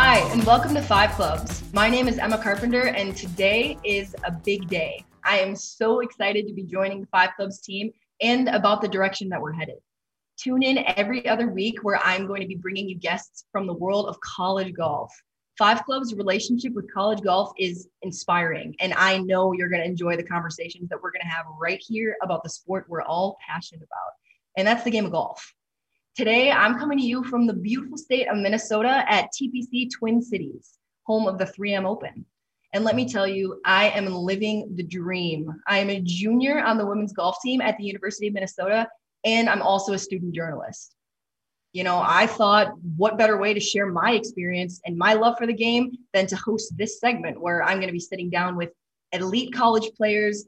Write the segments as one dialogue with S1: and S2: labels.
S1: Hi, and welcome to Five Clubs. My name is Emma Carpenter, and today is a big day. I am so excited to be joining the Five Clubs team and about the direction that we're headed. Tune in every other week where I'm going to be bringing you guests from the world of college golf. Five Club's relationship with college golf is inspiring, and I know you're going to enjoy the conversations that we're going to have right here about the sport we're all passionate about, and that's the game of golf. Today, I'm coming to you from the beautiful state of Minnesota at TPC Twin Cities, home of the 3M Open. And let me tell you, I am living the dream. I am a junior on the women's golf team at the University of Minnesota, and I'm also a student journalist. You know, I thought, what better way to share my experience and my love for the game than to host this segment where I'm going to be sitting down with elite college players,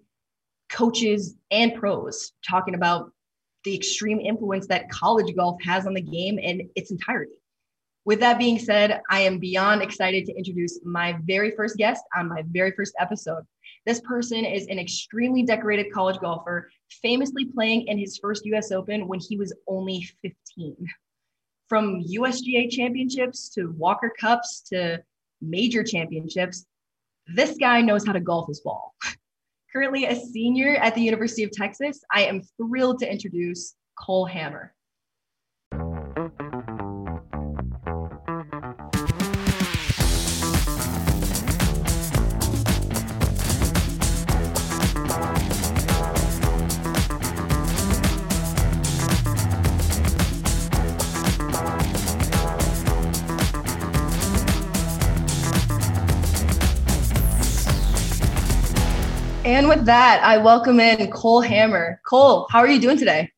S1: coaches, and pros talking about the extreme influence that college golf has on the game in its entirety. With that being said, I am beyond excited to introduce my very first guest on my very first episode. This person is an extremely decorated college golfer, famously playing in his first US Open when he was only 15. From USGA championships to Walker Cups to major championships, this guy knows how to golf his ball. Currently a senior at the University of Texas, I am thrilled to introduce Cole Hammer. And with that, I welcome in Cole Hammer. Cole, how are you doing today?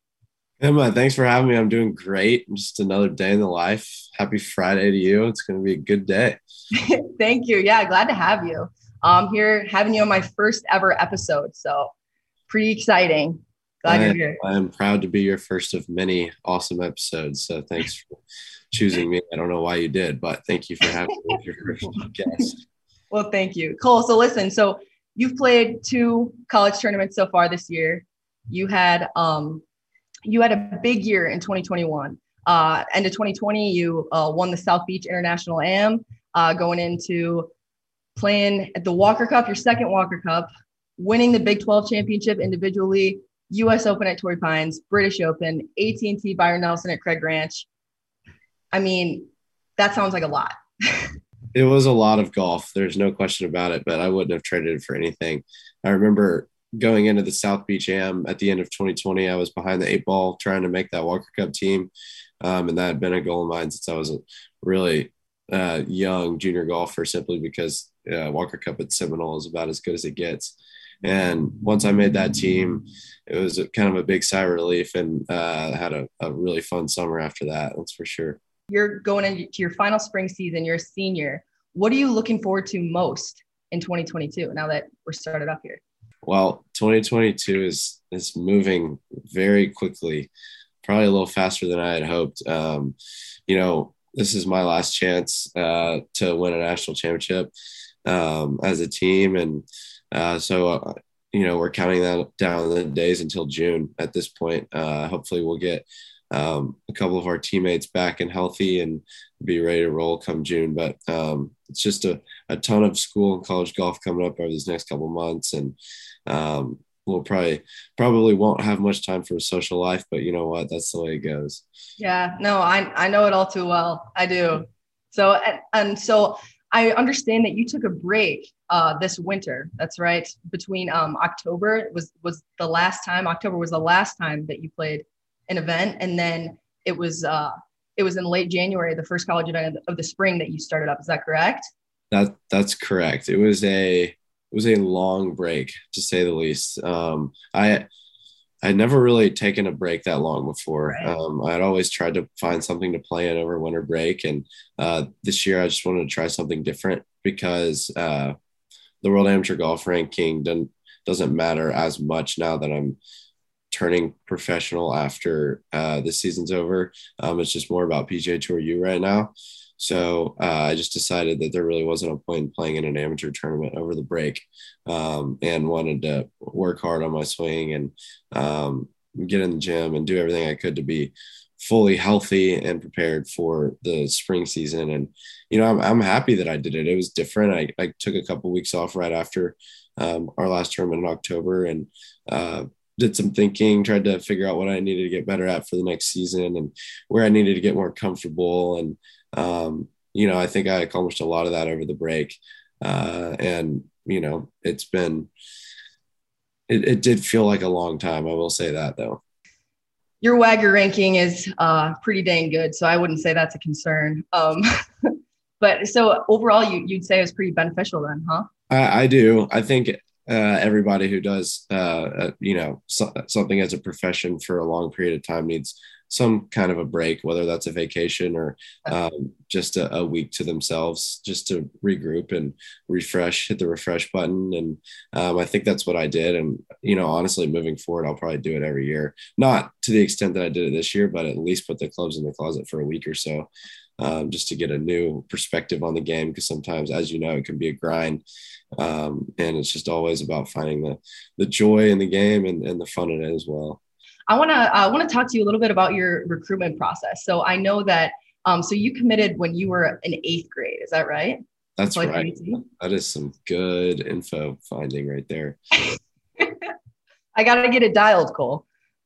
S2: Emma, thanks for having me. I'm doing great. Just another day in the life. Happy Friday to you. It's going to be a good day.
S1: Thank you. Yeah, glad to have you. I'm um, here having you on my first ever episode. So pretty exciting. Glad I, you're here.
S2: I'm proud to be your first of many awesome episodes. So thanks for choosing me. I don't know why you did, but thank you for having me as your first guest.
S1: Well, thank you. Cole, so listen, so you've played two college tournaments so far this year. You had um, you had a big year in 2021. Uh, end of 2020, you uh, won the South Beach International Am, uh, going into playing at the Walker Cup, your second Walker Cup, winning the Big 12 championship individually, U.S. Open at Torrey Pines, British Open, AT&T Byron Nelson at Craig Ranch. I mean, that sounds like a lot.
S2: it was a lot of golf. There's no question about it, but I wouldn't have traded it for anything. I remember going into the South Beach Am at the end of 2020. I was behind the eight ball trying to make that Walker Cup team. Um, and that had been a goal of mine since I was a really uh, young junior golfer, simply because uh, Walker Cup at Seminole is about as good as it gets. And once I made that team, it was kind of a big sigh of relief and uh, had a, a really fun summer after that. That's for sure
S1: you're going into your final spring season, you're a senior. What are you looking forward to most in 2022 now that we're started up here?
S2: Well, 2022 is is moving very quickly, probably a little faster than I had hoped. Um, you know, this is my last chance uh, to win a national championship um, as a team, and uh, so uh, you know we're counting that down the days until June. At this point, uh, hopefully, we'll get um, a couple of our teammates back and healthy and be ready to roll come June. But um, it's just a, a ton of school and college golf coming up over these next couple months. And um, we'll probably probably won't have much time for a social life, but you know what? That's the way it goes.
S1: Yeah, no, I, I know it all too well. I do. So, and, and so I understand that you took a break uh, this winter. That's right. Between um, October was was the last time. October was the last time that you played an event, and then it was uh, it was in late January, the first college event of the spring that you started up. Is that correct?
S2: That that's correct. It was a it was a long break to say the least. Um, I I'd never really taken a break that long before. Right. Um, I'd always tried to find something to play in over winter break, and uh, this year I just wanted to try something different because uh, the World Amateur Golf ranking doesn't doesn't matter as much now that I'm turning professional after uh, the season's over. Um, it's just more about PGA Tour U right now. So uh, I just decided that there really wasn't a point in playing in an amateur tournament over the break, um, and wanted to work hard on my swing and um, get in the gym and do everything I could to be fully healthy and prepared for the spring season. And, you know, I'm, I'm happy that I did it. It was different. I, I took a couple weeks off right after um, our last tournament in October and uh, did some thinking, tried to figure out what I needed to get better at for the next season and where I needed to get more comfortable. And, um, you know, I think I accomplished a lot of that over the break. Uh, and, you know, it's been, it, it did feel like a long time. I will say that though
S1: your WAGR ranking is uh, pretty dang good, so I wouldn't say that's a concern. Um, but so overall, you, you'd say it's pretty beneficial then, huh?
S2: I, I do. I think uh, everybody who does, uh, uh, you know, so, something as a profession for a long period of time needs some kind of a break, whether that's a vacation or um, just a, a, week to themselves, just to regroup and refresh, hit the refresh button. And um, I think that's what I did. And, you know, honestly, moving forward, I'll probably do it every year. Not to the extent that I did it this year, but at least put the clubs in the closet for a week or so. Um, just to get a new perspective on the game, because sometimes, as you know, it can be a grind, um, and it's just always about finding the the joy in the game and, and the fun in it as well.
S1: I want to I want to talk to you a little bit about your recruitment process. So I know that um, so you committed when you were in eighth grade. Is that right?
S2: That's right. That is some good info finding right there.
S1: I got to get it dialed, Cole.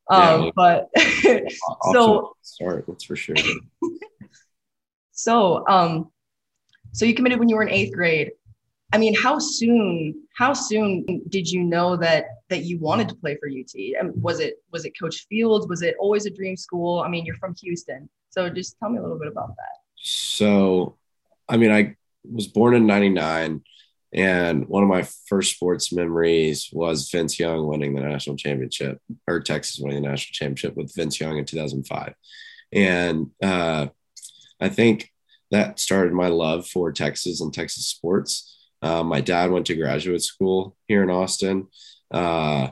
S1: Um, yeah, but so
S2: start that's for sure.
S1: so um, so you committed when you were in eighth grade. I mean, how soon how soon did you know that that you wanted to play for UT? And was it was it Coach Fields? Was it always a dream school? I mean, you're from Houston, so just tell me a little bit about that.
S2: So, I mean, I was born in '99, and one of my first sports memories was Vince Young winning the national championship, or Texas winning the national championship with Vince Young in 2005, and uh, I think that started my love for Texas and Texas sports uh, my dad went to graduate school here in Austin. Uh,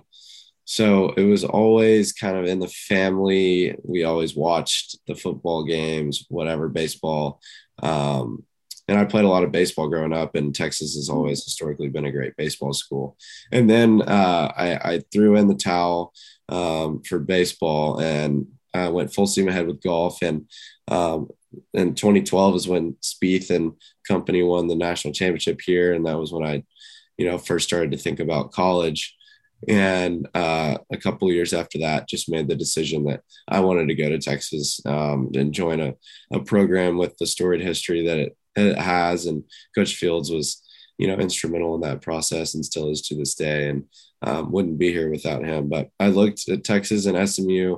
S2: so it was always kind of in the family. We always watched the football games, whatever, baseball. Um, and I played a lot of baseball growing up, and Texas has always historically been a great baseball school. And then uh, I, I, threw in the towel um, for baseball and I went full steam ahead with golf. And um, in 2012 is when Spieth and company won the national championship here, and that was when I, you know, first started to think about college. And uh, a couple years after that, just made the decision that I wanted to go to Texas um, and join a, a program with the storied history that it, it has. And Coach Fields was, you know, instrumental in that process and still is to this day. And um, wouldn't be here without him. But I looked at Texas and SMU.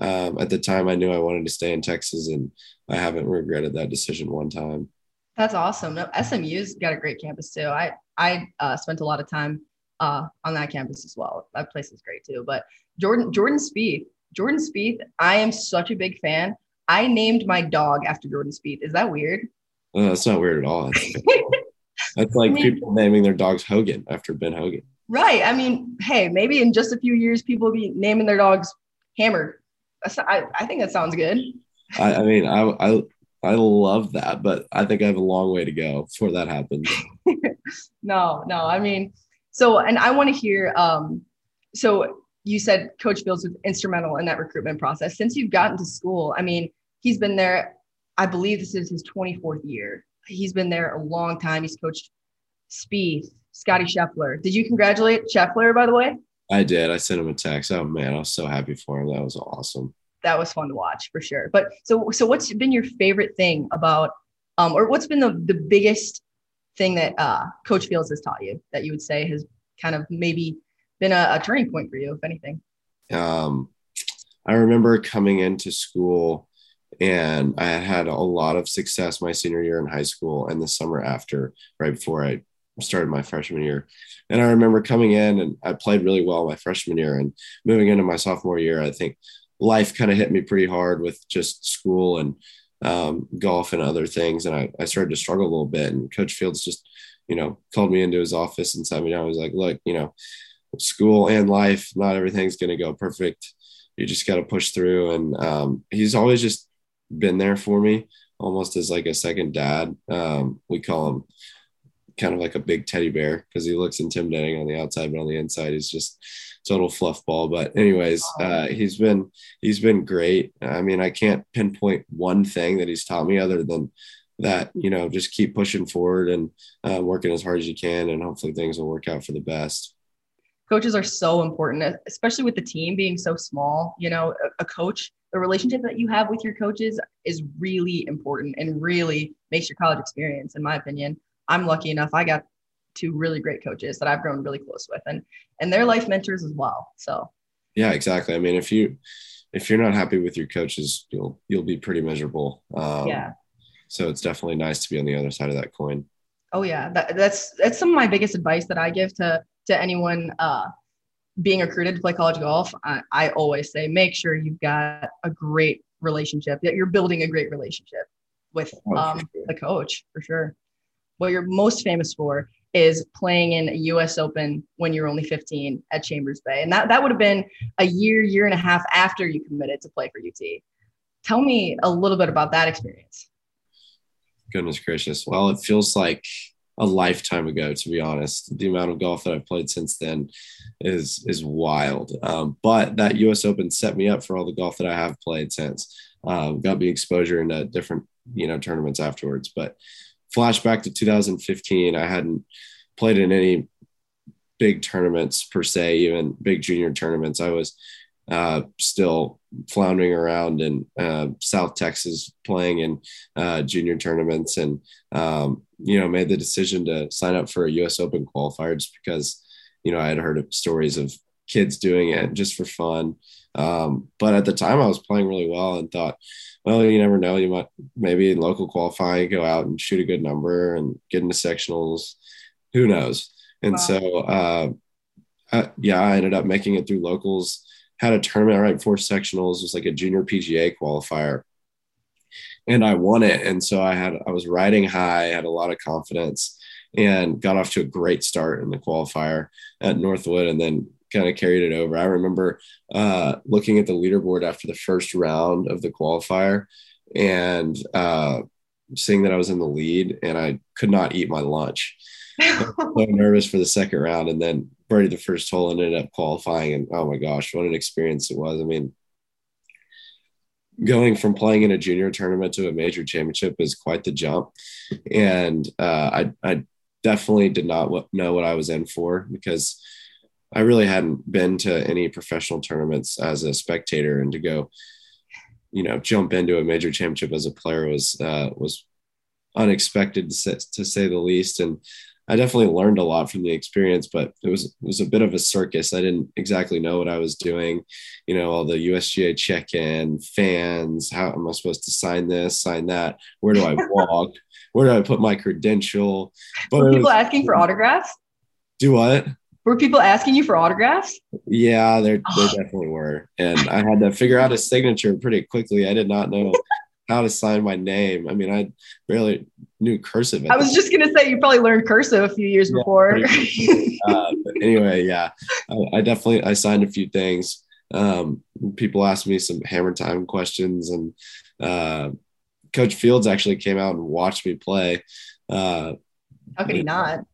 S2: Um, at the time, I knew I wanted to stay in Texas, and I haven't regretted that decision one time.
S1: That's awesome. No, SMU's got a great campus too. I I uh, spent a lot of time uh, on that campus as well. That place is great too. But Jordan Jordan Spieth, Jordan Spieth, I am such a big fan. I named my dog after Jordan Spieth. Is that weird?
S2: Uh, that's not weird at all. That's, like I mean, people naming their dogs Hogan after Ben Hogan.
S1: Right. I mean, hey, maybe in just a few years, people will be naming their dogs Hammer. I, I think that sounds good.
S2: I, I mean, I, I I love that, but I think I have a long way to go before that happens.
S1: no, no. I mean, so and I want to hear. Um, so you said Coach Fields was instrumental in that recruitment process. Since you've gotten to school, I mean, he's been there. I believe this is his 24th year. He's been there a long time. He's coached Spieth, Scottie Scheffler. Did you congratulate Scheffler, by the way?
S2: I did. I sent him a text. Oh man, I was so happy for him. That was awesome
S1: that was fun to watch for sure. But so so what's been your favorite thing about um or what's been the, the biggest thing that uh Coach Fields has taught you that you would say has kind of maybe been a, a turning point for you, if anything?
S2: Um I remember coming into school and I had had a lot of success my senior year in high school and the summer after, right before I started my freshman year. And I remember coming in and I played really well my freshman year and moving into my sophomore year. I think life kind of hit me pretty hard with just school and um, golf and other things. And I, I started to struggle a little bit. And Coach Fields just, you know, called me into his office and sat me down. He was like, look, you know, school and life, not everything's going to go perfect. You just got to push through. And um, he's always just been there for me, almost as like a second dad. Um, we call him kind of like a big teddy bear because he looks intimidating on the outside, but on the inside, he's just total fluff ball. But anyways, uh, he's been he's been great. I mean, I can't pinpoint one thing that he's taught me other than that. You know, just keep pushing forward and uh, working as hard as you can, and hopefully things will work out for the best.
S1: Coaches are so important, especially with the team being so small. You know, a, a coach, the relationship that you have with your coaches is really important and really makes your college experience, in my opinion. I'm lucky enough I got two really great coaches that I've grown really close with and and they're life mentors as well. So
S2: yeah, exactly. I mean, if you if you're not happy with your coaches, you'll you'll be pretty miserable. Um, yeah. So it's definitely nice to be on the other side of that coin.
S1: Oh yeah, that, that's that's some of my biggest advice that I give to to anyone uh, being recruited to play college golf. I, I always say make sure you've got a great relationship that you're building a great relationship with oh, um, the coach for sure. What you're most famous for is playing in a US Open when you're only 15 at Chambers Bay. And that, that would have been a year, year and a half after you committed to play for UT. Tell me a little bit about that experience.
S2: Goodness gracious. Well, it feels like a lifetime ago, to be honest. The amount of golf that I've played since then is is wild. Um, but that U.S. Open set me up for all the golf that I have played since. Um, got me exposure into different you know tournaments afterwards. But flashback to 2015, I hadn't played in any big tournaments per se, even big junior tournaments. I was uh, still floundering around in uh, South Texas playing in uh, junior tournaments and, um, you know, made the decision to sign up for a US Open qualifier just because, you know, I had heard of stories of kids doing it just for fun. Um, but at the time, I was playing really well and thought, well, you never know. You might maybe in local qualifying go out and shoot a good number and get into sectionals. Who knows? And wow. so, uh, I, yeah, I ended up making it through locals. Had a tournament right before sectionals. It was like a junior PGA qualifier, and I won it. And so I had I was riding high, had a lot of confidence, and got off to a great start in the qualifier at Northwood, and then kind of carried it over. I remember uh, looking at the leaderboard after the first round of the qualifier and uh, seeing that I was in the lead and I could not eat my lunch. so nervous for the second round and then birdied the first hole and ended up qualifying. And oh my gosh, what an experience it was. I mean, going from playing in a junior tournament to a major championship is quite the jump. And uh, I, I definitely did not know what I was in for because I really hadn't been to any professional tournaments as a spectator, and to go, you know, jump into a major championship as a player was uh, was unexpected to say, to say the least. And I definitely learned a lot from the experience, but it was it was a bit of a circus. I didn't exactly know what I was doing. You know, all the USGA check-in, fans, how am I supposed to sign this, sign that? Where do I walk? Where do I put my credential?
S1: But Were people was, asking for autographs?
S2: Do what?
S1: Were people asking you for autographs?
S2: Yeah, there, there definitely were. And I had to figure out a signature pretty quickly. I did not know how to sign my name. I mean, I barely knew cursive.
S1: I was just going to say you probably learned cursive a few years yeah, before.
S2: uh, anyway, yeah, I, I, definitely, I signed a few things. Um, people asked me some hammer time questions and uh, Coach Fields actually came out and watched me play. Uh,
S1: how could he not?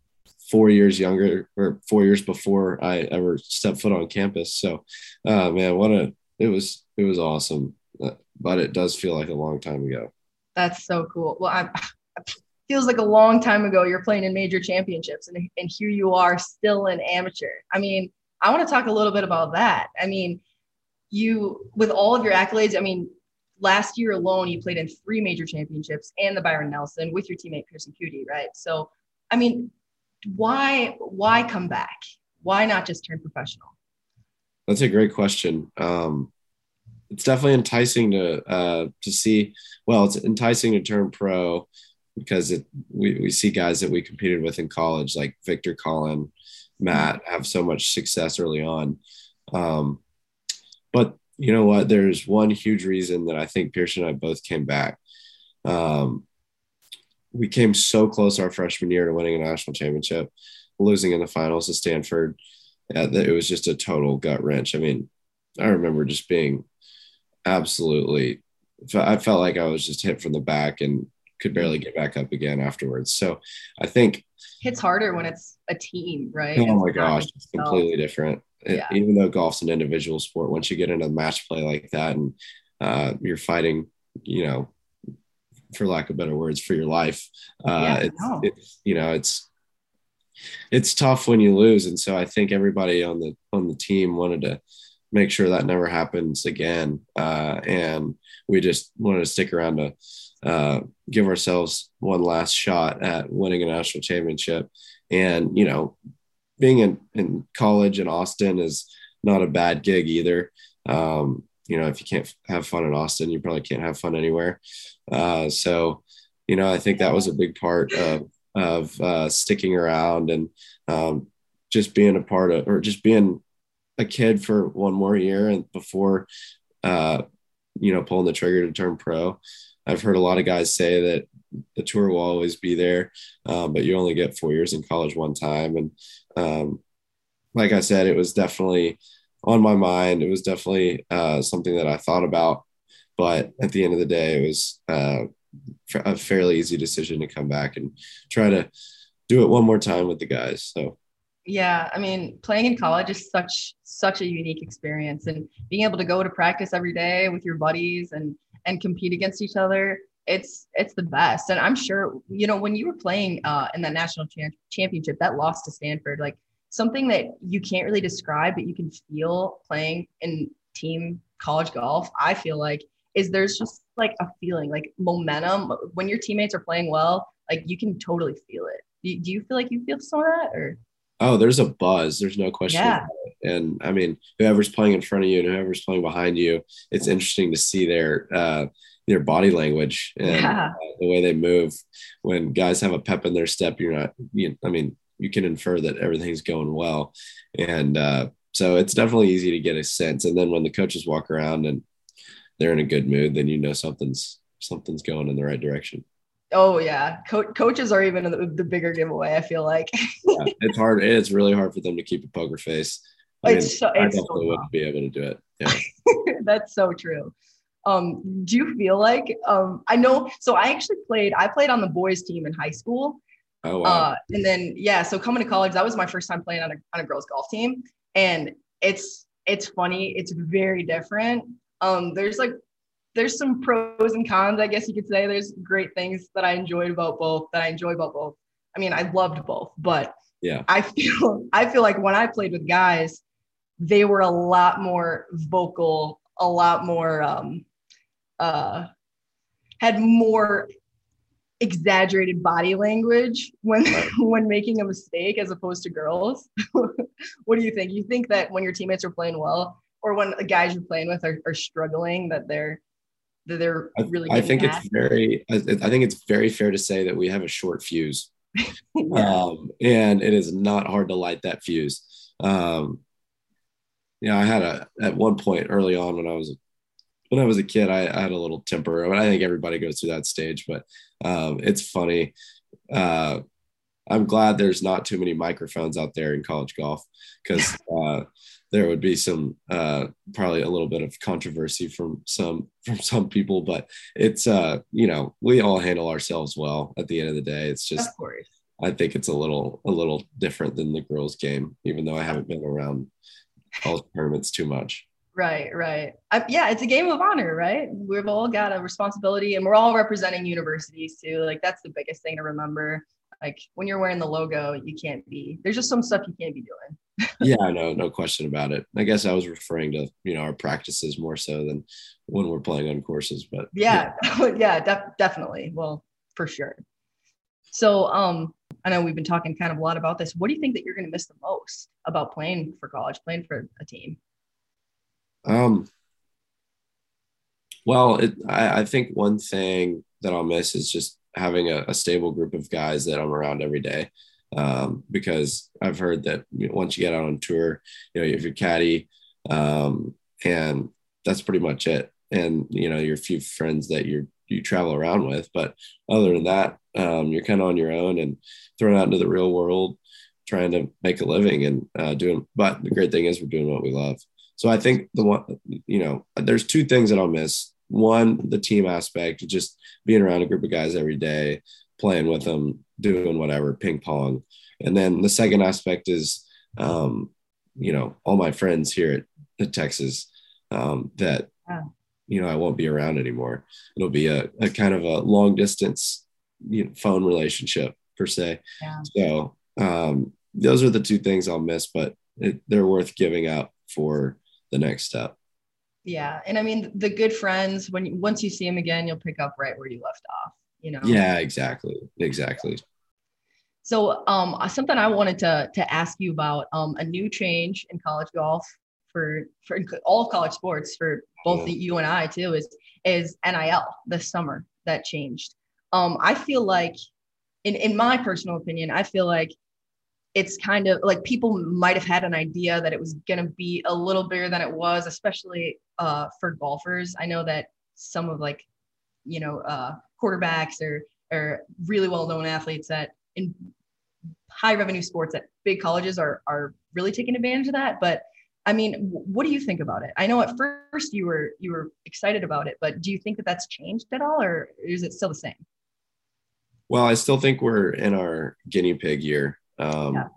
S2: Four years younger or four years before I ever stepped foot on campus. So, uh, man, what a it was it was awesome, uh, but it does feel like a long time ago.
S1: That's so cool. Well, I feels like a long time ago. You're playing in major championships, and and here you are still an amateur. I mean, I want to talk a little bit about that. I mean, you with all of your accolades. I mean, last year alone, you played in three major championships and the Byron Nelson with your teammate Pearson Coody, right? So, I mean, why why come back? Why not just turn professional?
S2: That's a great question. Um, it's definitely enticing to uh, to see. Well, it's enticing to turn pro because it we, we see guys that we competed with in college like Viktor Collin, Matt have so much success early on. Um, but you know what? There's one huge reason that I think Pearson and I both came back. Um, we came so close our freshman year to winning a national championship, losing in the finals to Stanford. Yeah, it was just a total gut wrench. I mean, I remember just being absolutely, I felt like I was just hit from the back and could barely get back up again afterwards. So I think
S1: hits harder when it's a team, right?
S2: Oh my gosh, it's completely different. yeah. even though golf's an individual sport, once you get into match play like that and uh, you're fighting, you know, for lack of better words, for your life, uh, yeah, it's, it's, you know, it's, it's tough when you lose. And so I think everybody on the, on the team wanted to make sure that never happens again. Uh, and we just wanted to stick around to uh, give ourselves one last shot at winning a national championship. And, you know, being in, in college in Austin is not a bad gig either. Um, you know, if you can't have fun in Austin, you probably can't have fun anywhere. Uh, so, you know, I think that was a big part of, of uh, sticking around and um, just being a part of, or just being a kid for one more year and before, uh, you know, pulling the trigger to turn pro. I've heard a lot of guys say that the tour will always be there, um, but you only get four years in college one time. And um, like I said, it was definitely on my mind. It was definitely uh, something that I thought about. But at the end of the day, it was uh, a fairly easy decision to come back and try to do it one more time with the guys. So
S1: yeah, I mean, playing in college is such such a unique experience, and being able to go to practice every day with your buddies and and compete against each other, it's it's the best. And I'm sure you know when you were playing uh, in that national cha- championship, that loss to Stanford, like something that you can't really describe, but you can feel playing in team college golf. I feel like is there's just like a feeling, like momentum when your teammates are playing well. Like you can totally feel it. Do, you feel like you feel some of that or?
S2: Oh, there's a buzz. There's no question. Yeah. And I mean, whoever's playing in front of you and whoever's playing behind you, it's interesting to see their uh, their body language and yeah. uh, the way they move. When guys have a pep in their step, you're not. You, I mean, you can infer that everything's going well, and uh, so it's definitely easy to get a sense. And then when the coaches walk around and they're in a good mood, then you know something's something's going in the right direction.
S1: Oh yeah, Co- coaches are even the, the, bigger giveaway. I feel like
S2: yeah, it's hard. It's really hard for them to keep a poker face. I it's mean, so, it's I definitely so wouldn't be able to do it.
S1: Yeah, that's so true. Um, do you feel like um, I know? So I actually played. I played on the boys team in high school.
S2: Oh wow. Uh,
S1: and then yeah, so coming to college, that was my first time playing on a on a girls golf team, and it's it's funny. It's very different. Um, there's like there's some pros and cons, I guess you could say. There's great things that I enjoyed about both, that I enjoy about both. I mean, I loved both, but
S2: yeah,
S1: I feel I feel like when I played with guys, they were a lot more vocal, a lot more um uh had more exaggerated body language when when making a mistake as opposed to girls. what do you think? You think that when your teammates are playing well or when the guys you're playing with are, are struggling that they're that they're really.
S2: I think at? it's very. I, I, think it's very fair to say that we have a short fuse, yeah. um, and it is not hard to light that fuse. Um, yeah, I had a at one point early on when I was when I was a kid, I, I had a little temper. I, mean, I think everybody goes through that stage, but um, it's funny. Uh, I'm glad there's not too many microphones out there in college golf because uh, there would be some uh, probably a little bit of controversy from some from some people, but it's uh, you know we all handle ourselves well at the end of the day. It's just I think it's a little a little different than the girls' game, even though I haven't been around college tournaments too much.
S1: Right, right. I, yeah, it's a game of honor, right? We've all got a responsibility, and we're all representing universities too. Like that's the biggest thing to remember. Like when you're wearing the logo, you can't be. There's just some stuff you can't be doing
S2: yeah, no, no question about it. I guess I was referring to you know our practices more so than when we're playing on courses, but
S1: yeah, yeah, yeah def- definitely. Well, for sure. So, um, I know we've been talking kind of a lot about this. What do you think that you're going to miss the most about playing for college, playing for a team?
S2: Um. Well, it, I, I think one thing that I'll miss is just having a, a stable group of guys that I'm around every day um, because I've heard that once you get out on tour, you know, you have your caddy, um, and that's pretty much it. And you know, your few friends that you you travel around with, but other than that, um, you're kind of on your own and thrown out into the real world, trying to make a living and uh, doing. But the great thing is, we're doing what we love. So I think the one, you know, there's two things that I'll miss. One, the team aspect, just being around a group of guys every day, playing with them, doing whatever, ping pong. And then the second aspect is um, you know, all my friends here at, at Texas um, that, yeah. you know, I won't be around anymore. It'll be a, a kind of a long distance you know, phone relationship per se. Yeah. So um, those are the two things I'll miss, but it, they're worth giving up for the next step.
S1: Yeah, and I mean the good friends when you, once you see them again, you'll pick up right where you left off. You know.
S2: Yeah, exactly, exactly.
S1: So, um, something I wanted to to ask you about um, a new change in college golf for for all college sports for both the you and I too is is NIL this summer that changed. Um, I feel like, in in my personal opinion, I feel like it's kind of like people might have had an idea that it was going to be a little bigger than it was, especially uh, for golfers. I know that some of like, you know, uh, quarterbacks or or really well known athletes that in high revenue sports at big colleges are are really taking advantage of that. But I mean, what do you think about it? I know at first you were you were excited about it, but do you think that that's changed at all, or is it still the same?
S2: Well, I still think we're in our guinea pig year. Um, yeah.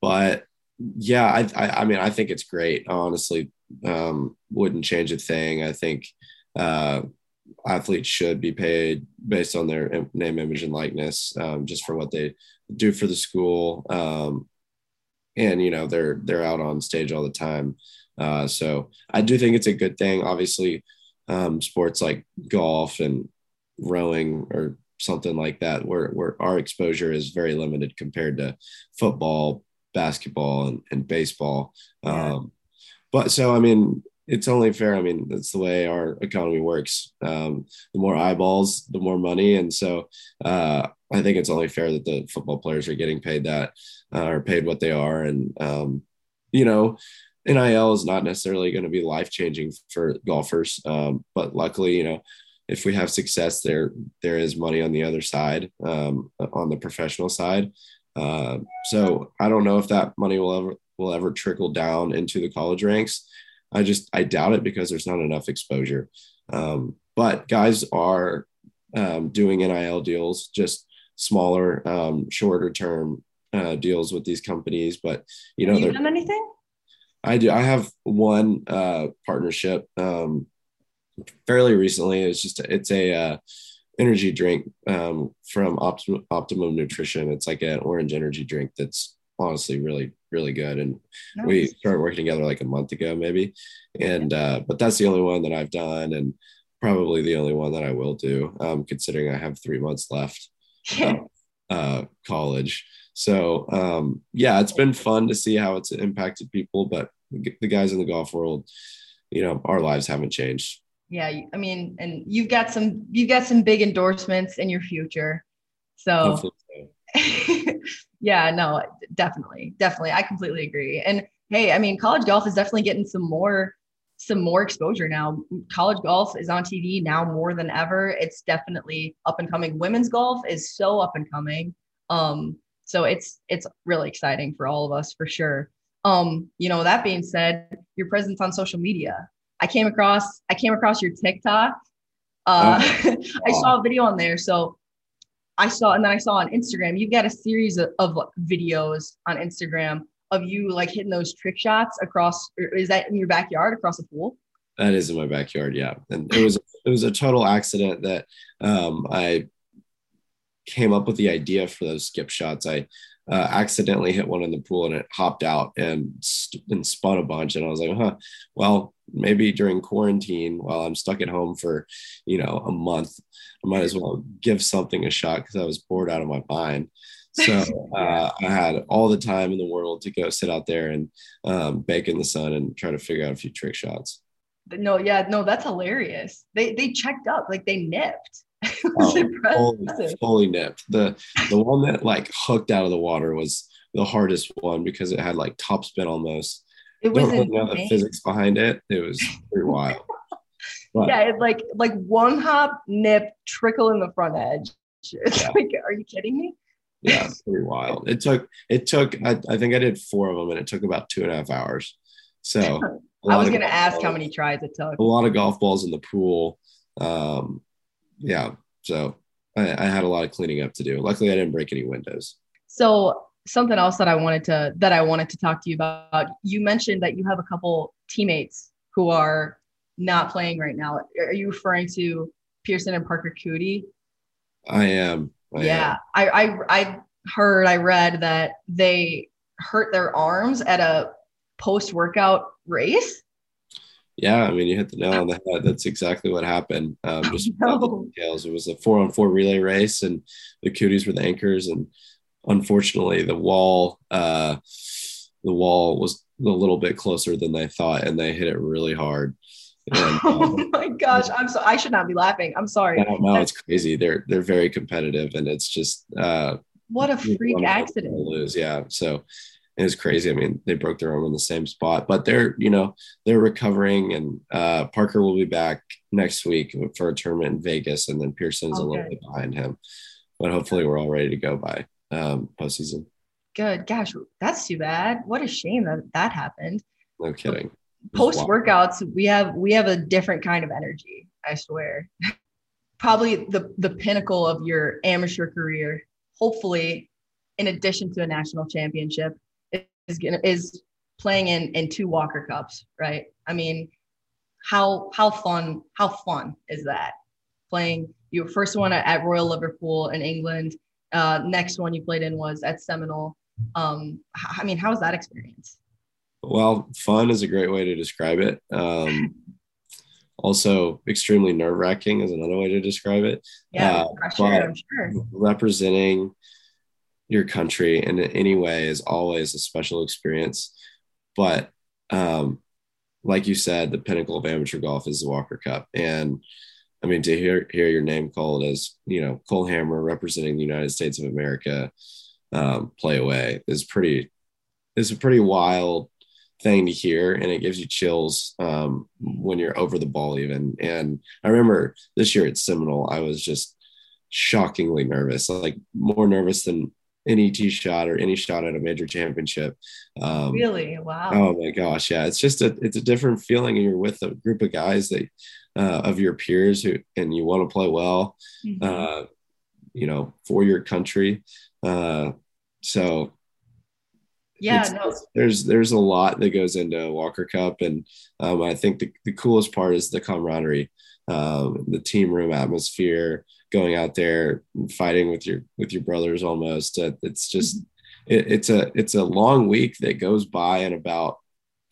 S2: But yeah, I, I, I mean I think it's great. Honestly, um, wouldn't change a thing. I think uh, athletes should be paid based on their name, image, and likeness, um, just for what they do for the school. Um, and you know they're they're out on stage all the time, uh, so I do think it's a good thing. Obviously, um, sports like golf and rowing or something like that, where where our exposure is very limited compared to football, basketball, and, and baseball. Yeah. Um, but so I mean, it's only fair. I mean, that's the way our economy works. Um, the more eyeballs, the more money, and so uh, I think it's only fair that the football players are getting paid that, uh, or paid what they are, and um, you know, NIL is not necessarily going to be life changing for golfers, um, but luckily, you know, if we have success, there there is money on the other side, um, on the professional side. Uh, so I don't know if that money will ever will ever trickle down into the college ranks. I just I doubt it because there's not enough exposure. Um, but guys are um, doing NIL deals, just smaller, um, shorter term uh, deals with these companies. But you know,
S1: Have you done anything?
S2: I do. I have one uh, partnership um, fairly recently. It's just it's a uh, energy drink um, from Optimum, Optimum Nutrition. It's like an orange energy drink that's honestly really really good and nice. we started working together like a month ago maybe and uh, but that's the only one that i've done and probably the only one that i will do um, considering i have three months left uh, college so um, yeah it's been fun to see how it's impacted people but the guys in the golf world you know our lives haven't changed
S1: yeah i mean and you've got some you've got some big endorsements in your future so yeah, no, definitely, definitely. I completely agree. And hey, I mean, college golf is definitely getting some more some more exposure now. College golf is on TV now more than ever. It's definitely up and coming. Women's golf is so up and coming. Um, so it's it's really exciting for all of us for sure. Um, you know, that being said, your presence on social media. I came across I came across your TikTok. Uh, oh. I saw a video on there. So I saw, and then I saw on Instagram, you've got a series of, of videos on Instagram of you like hitting those trick shots across. Is that in your backyard across the pool?
S2: That is in my backyard, yeah. And it was it was a total accident that um, I came up with the idea for those skip shots. I uh, accidentally hit one in the pool and it hopped out and, st- and spun a bunch. And I was like, huh, well, maybe during quarantine while I'm stuck at home for, you know, a month, I might as well give something a shot because I was bored out of my mind. So uh, I had all the time in the world to go sit out there and um, bake in the sun and try to figure out a few trick shots.
S1: No, yeah, no, that's hilarious. They they checked up, like they nipped.
S2: oh, fully, fully nipped. The the one that like hooked out of the water was the hardest one because it had like top spin almost. It was Don't really know the physics behind it. It was pretty wild.
S1: But, yeah, it's like like one hop, nip, trickle in the front edge. It's yeah. like, are you kidding me?
S2: Yeah, pretty wild. It took it took I, I think I did four of them and it took about two and a half hours. So
S1: I was gonna ask balls, how many tries it took.
S2: A lot of golf balls in the pool. Um, yeah, so I, I had a lot of cleaning up to do. Luckily, I didn't break any windows.
S1: So something else that I wanted to that I wanted to talk to you about. You mentioned that you have a couple teammates who are not playing right now. Are you referring to Pearson and Parker Coody?
S2: I am. I
S1: yeah,
S2: am.
S1: I, I I heard, I read that they hurt their arms at a post workout race.
S2: Yeah, I mean, you hit the nail on the head. That's exactly what happened. Um, just
S1: no.
S2: details. It was a four on four relay race, and the Coodys were the anchors. And unfortunately, the wall, uh, the wall was a little bit closer than they thought, and they hit it really hard. And,
S1: oh my gosh, I'm so I should not be laughing. I'm sorry.
S2: I don't know. It's crazy. They're they're very competitive, and it's just uh,
S1: what a freak accident.
S2: Lose, yeah. So it was crazy. I mean, they broke their arm in the same spot, but they're you know they're recovering, and uh, Parker will be back next week for a tournament in Vegas, and then Pearson's okay. a little bit behind him, but hopefully we're all ready to go by um, postseason.
S1: Good. Gosh, that's too bad. What a shame that that happened.
S2: No kidding
S1: post workouts we have we have a different kind of energy i swear probably the the pinnacle of your amateur career hopefully in addition to a national championship is gonna is playing in in two walker cups right i mean how how fun how fun is that playing your first one at royal liverpool in england uh, next one you played in was at seminole um, i mean how was that experience
S2: well, fun is a great way to describe it. Um, also, extremely nerve wracking is another way to describe it.
S1: Yeah, uh, pressure, I'm sure.
S2: Representing your country in any way is always a special experience. But um, like you said, the pinnacle of amateur golf is the Walker Cup. And I mean, to hear, hear your name called as, you know, Cole Hammer representing the United States of America um, play away is pretty, is a pretty wild thing to hear and it gives you chills um, when you're over the ball even. And i remember this year at seminole i was just shockingly nervous like more nervous than any tee shot or any shot at a major championship.
S1: Um, really? Wow.
S2: oh my gosh yeah it's just a it's a different feeling and you're with a group of guys that uh, of your peers who and you want to play well mm-hmm. uh, you know for your country uh, so
S1: yeah no.
S2: there's there's a lot that goes into walker cup and um, i think the, the coolest part is the camaraderie um, the team room atmosphere going out there fighting with your with your brothers almost uh, it's just mm-hmm. it, it's a it's a long week that goes by in about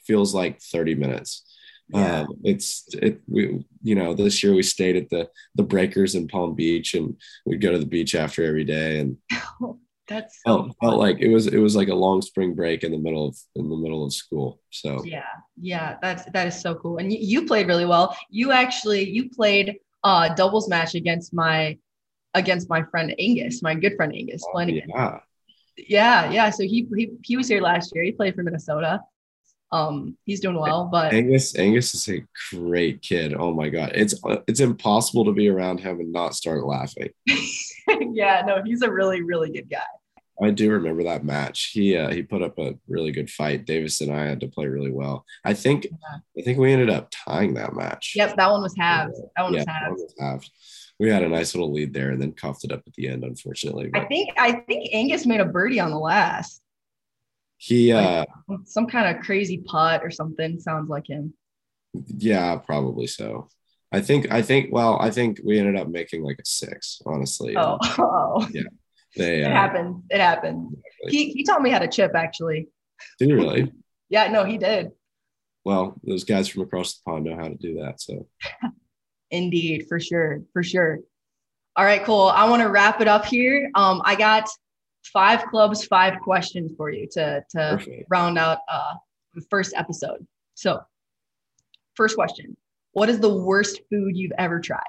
S2: feels like 30 minutes yeah. Um, it's it we you know this year we stayed at the the breakers in palm beach and we'd go to the beach after every day and
S1: That's
S2: so felt, felt like it was it was like a long spring break in the middle of in the middle of school. So
S1: yeah, yeah, that's that is so cool. And you, you played really well. You actually you played a doubles match against my against my friend Angus, my good friend Angus
S2: oh,
S1: Flanagan.
S2: Yeah.
S1: yeah, yeah. So he, he he was here last year. He played for Minnesota. Um, he's doing well, but
S2: Angus Angus is a great kid. Oh my god, it's it's impossible to be around him and not start laughing.
S1: yeah, no, he's a really really good guy.
S2: I do remember that match. He uh, he put up a really good fight. Davis and I had to play really well. I think yeah. I think we ended up tying that match.
S1: Yep, that one was halved. That one yeah, was halved. One was halved.
S2: We had a nice little lead there, and then coughed it up at the end. Unfortunately,
S1: but. I think I think Angus made a birdie on the last.
S2: He uh,
S1: some kind of crazy putt or something. Sounds like him.
S2: Yeah, probably so. I think I think well, I think we ended up making like a six, honestly.
S1: Oh, oh.
S2: yeah. They,
S1: it uh, happened. It happened. He, he taught me how to chip actually.
S2: Did you really?
S1: yeah, no, he did.
S2: Well, those guys from across the pond know how to do that. So,
S1: indeed, for sure, for sure. All right, cool. I want to wrap it up here. Um, I got five clubs, five questions for you to to Perfect. round out uh, the first episode. So, first question: What is the worst food you've ever tried?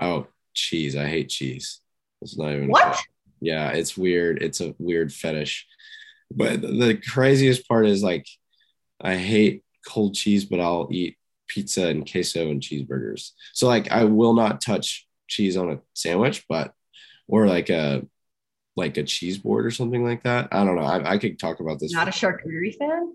S2: Oh, cheese. I hate cheese. It's not even
S1: what
S2: yeah, it's weird. It's a weird fetish. But the craziest part is like, I hate cold cheese, but I'll eat pizza and queso and cheeseburgers. So like, I will not touch cheese on a sandwich, but or like a like a cheese board or something like that. I don't know. I, I could talk about this.
S1: Not a charcuterie fan.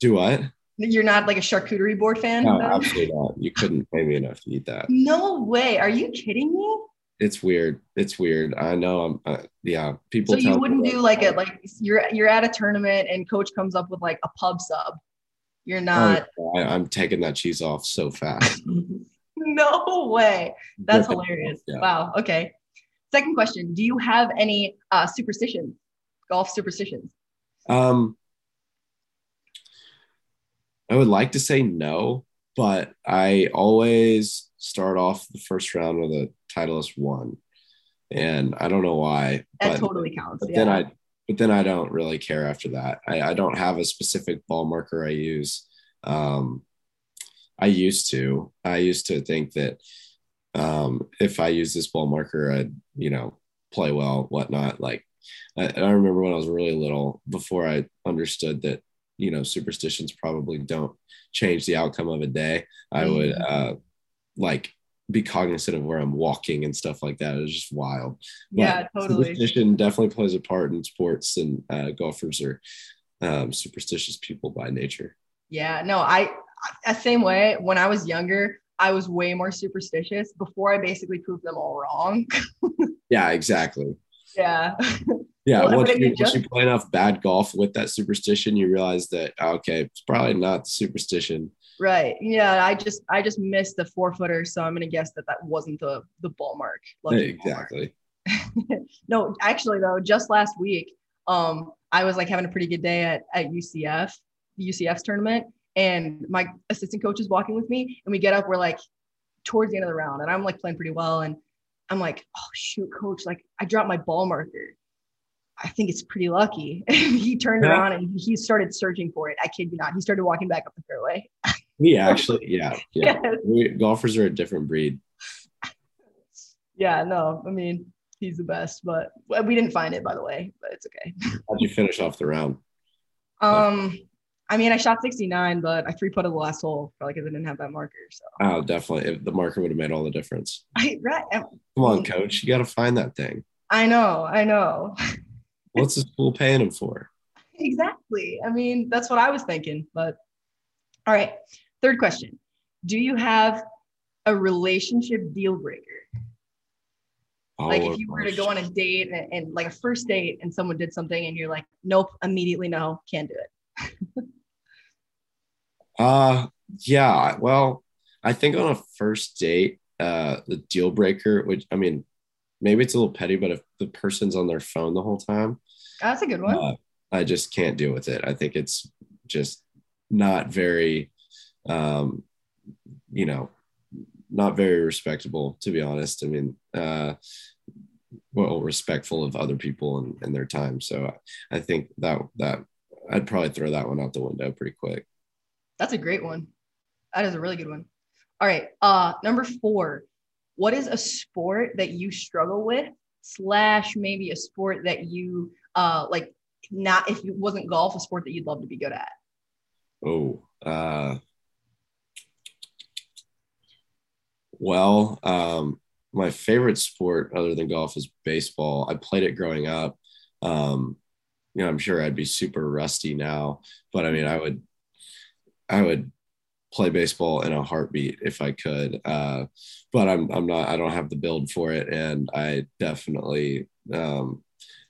S2: Do what?
S1: You're not like a charcuterie board fan?
S2: No, absolutely not. You couldn't pay me enough to eat that.
S1: No way. Are you kidding me?
S2: it's weird. It's weird. I know. I'm. Uh, yeah. People.
S1: So you wouldn't do like a like you're you're at a tournament and coach comes up with like a pub sub. You're not.
S2: Oh, I, I'm taking that cheese off so fast.
S1: no way. That's hilarious. Yeah. Wow. Okay. Second question: Do you have any uh, superstitions? Golf superstitions?
S2: Um, I would like to say no, but I always start off the first round with a Titleist one, and I don't know why.
S1: That but, totally counts.
S2: But yeah. then I, but then I don't really care after that. I, I don't have a specific ball marker I use. Um, I used to. I used to think that um, if I use this ball marker, I'd you know play well, whatnot. Like I, I remember when I was really little, before I understood that you know superstitions probably don't change the outcome of a day. I would mm. uh, like be cognizant of where I'm walking and stuff like that. It was just wild.
S1: But yeah, totally.
S2: Superstition definitely plays a part in sports, and uh, golfers are um, superstitious people by nature.
S1: Yeah, no, I, I same way. When I was younger, I was way more superstitious. Before I basically proved them all wrong.
S2: yeah, exactly.
S1: Yeah.
S2: Yeah, well, once, you, once you play enough bad golf with that superstition, you realize that okay, it's probably not the superstition.
S1: Right. Yeah. I just I just missed the four footer, so I'm gonna guess that that wasn't the the ball mark.
S2: Exactly.
S1: Ball mark. no, actually though, just last week, um, I was like having a pretty good day at at UCF, UCF's tournament, and my assistant coach is walking with me, and we get up. We're like towards the end of the round, and I'm like playing pretty well, and I'm like, oh shoot, coach, like I dropped my ball marker. I think it's pretty lucky. he turned yeah. around and he started searching for it. I kid you not. He started walking back up the fairway.
S2: we actually, yeah, yeah. Yes. We, golfers are a different breed.
S1: Yeah, no, I mean, he's the best, but we didn't find it, by the way, but it's okay.
S2: How'd you finish off the round?
S1: Um, I mean, I shot 69, but I three putted the last hole probably because I didn't have that marker. So.
S2: Oh, definitely. If the marker would have made all the difference.
S1: I, right.
S2: Come on, coach. You got to find that thing.
S1: I know. I know.
S2: What's the school paying him for?
S1: Exactly. I mean, that's what I was thinking. But all right. Third question Do you have a relationship deal breaker? Oh, like if you were to go on a date and, and, like a first date and someone did something and you're like, nope, immediately no, can't do it.
S2: uh yeah. Well, I think on a first date, uh the deal breaker, which I mean, maybe it's a little petty, but if the person's on their phone the whole time,
S1: that's a good one. Uh,
S2: I just can't deal with it. I think it's just not very, um, you know, not very respectable, to be honest. I mean, uh, well, respectful of other people and, and their time. So I think that that I'd probably throw that one out the window pretty quick.
S1: That's a great one. That is a really good one. All right. Uh, number four, what is a sport that you struggle with slash maybe a sport that you uh like not if it wasn't golf a sport that you'd love to be good at
S2: oh uh well um my favorite sport other than golf is baseball i played it growing up um you know i'm sure i'd be super rusty now but i mean i would i would play baseball in a heartbeat if I could. Uh, but I'm I'm not I don't have the build for it, and I definitely um,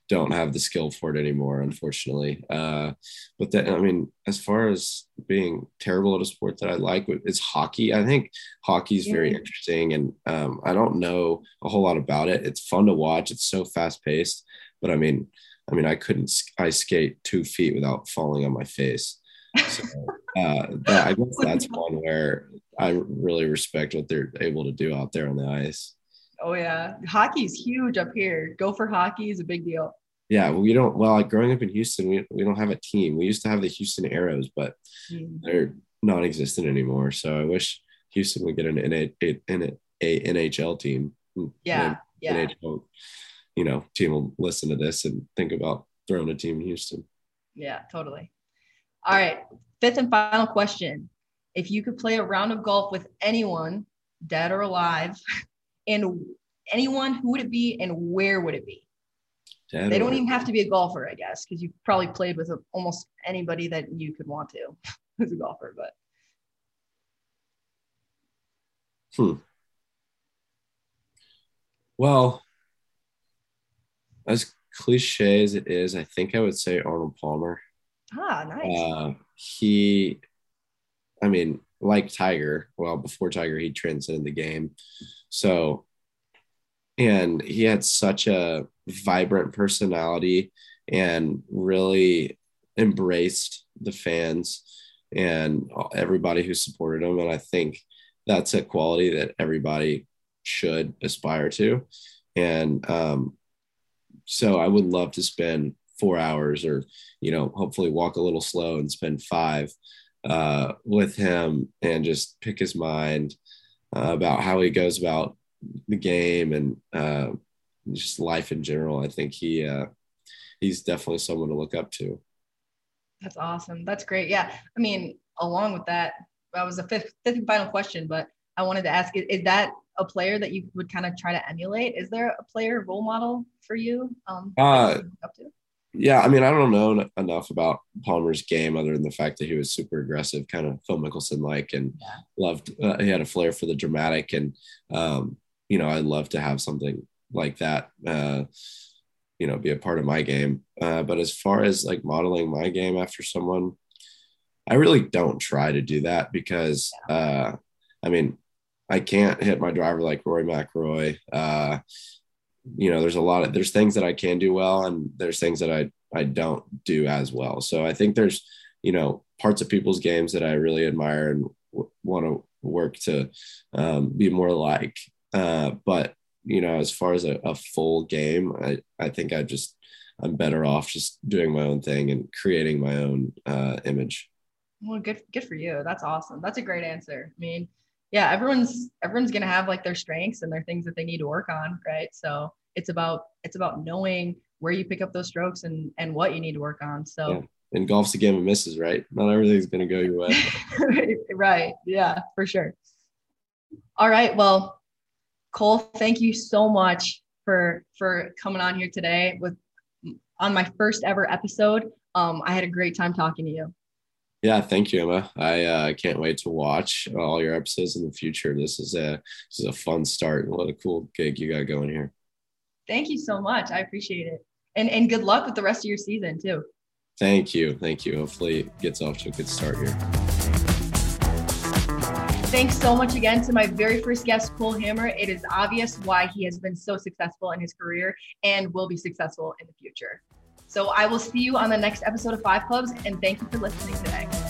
S2: don't have the skill for it anymore, unfortunately. Uh, but that I mean, as far as being terrible at a sport that I like, it's hockey. I think hockey is very interesting, and um, I don't know a whole lot about it. It's fun to watch. It's so fast paced, but I mean. I mean, I couldn't ice skate two feet without falling on my face. So uh, that, I guess that's one where I really respect what they're able to do out there on the ice.
S1: Oh yeah, hockey's huge up here. Gopher hockey is a big deal.
S2: Yeah, we don't. Well, like growing up in Houston, we, we don't have a team. We used to have the Houston Aeros, but mm. they're non-existent anymore. So I wish Houston would get an a, a, a NHL team.
S1: Yeah, yeah.
S2: NHL, you know, team will listen to this and think about throwing a team in Houston.
S1: Yeah, totally. All right. Fifth and final question. If you could play a round of golf with anyone, dead or alive, and anyone, who would it be and where would it be? Dead they don't even have to be a golfer, I guess, because you've probably played with a, almost anybody that you could want to as a golfer. But
S2: hmm. Well, as cliche as it is, I think I would say Arnold Palmer.
S1: Ah, nice.
S2: Uh, he, I mean, like Tiger, well, before Tiger, he transcended the game. So, and he had such a vibrant personality and really embraced the fans and everybody who supported him. And I think that's a quality that everybody should aspire to. And um, so I would love to spend four hours or, you know, hopefully walk a little slow and spend five uh, with him and just pick his mind uh, about how he goes about the game and uh, just life in general. I think he uh, he's definitely someone to look up to.
S1: That's awesome. That's great. Yeah. I mean, along with that, that was a fifth, fifth and final question, but I wanted to ask: Is, that a player that you would kind of try to emulate? Is there a player role model for you? Um,
S2: uh, up to? Yeah, I mean, I don't know enough about Palmer's game other than the fact that he was super aggressive, kind of Phil Mickelson like, and yeah. loved. Uh, he had a flair for the dramatic, and um, you know, I'd love to have something like that. Uh, you know, be a part of my game. Uh, but as far as like modeling my game after someone, I really don't try to do that because, uh, I mean, I can't hit my driver like Rory McIlroy. You know, there's a lot of there's things that I can do well, and there's things that I I don't do as well. So I think there's you know parts of people's games that I really admire and w- want to work to um, be more like. Uh, but you know, as far as a, a full game, I I think I just I'm better off just doing my own thing and creating my own uh, image.
S1: Well, good good for you. That's awesome. That's a great answer. I mean, yeah, everyone's everyone's gonna have like their strengths and their things that they need to work on, right? So it's about it's about knowing where you pick up those strokes and and what you need to work on. So
S2: yeah. and golf's a game of misses, right? Not everything's gonna go your way.
S1: right. Yeah, for sure. All right. Well, Cole, thank you so much for for coming on here today with on my first ever episode. Um, I had a great time talking to you.
S2: Yeah, thank you, Emma. I uh, can't wait to watch all your episodes in the future. This is a this is a fun start, and what a cool gig you got going here.
S1: Thank you so much. I appreciate it, and and good luck with the rest of your season too.
S2: Thank you, thank you. Hopefully, it gets off to a good start here.
S1: Thanks so much again to my very first guest, Cole Hammer. It is obvious why he has been so successful in his career and will be successful in the future. So I will see you on the next episode of Five Clubs, and thank you for listening today.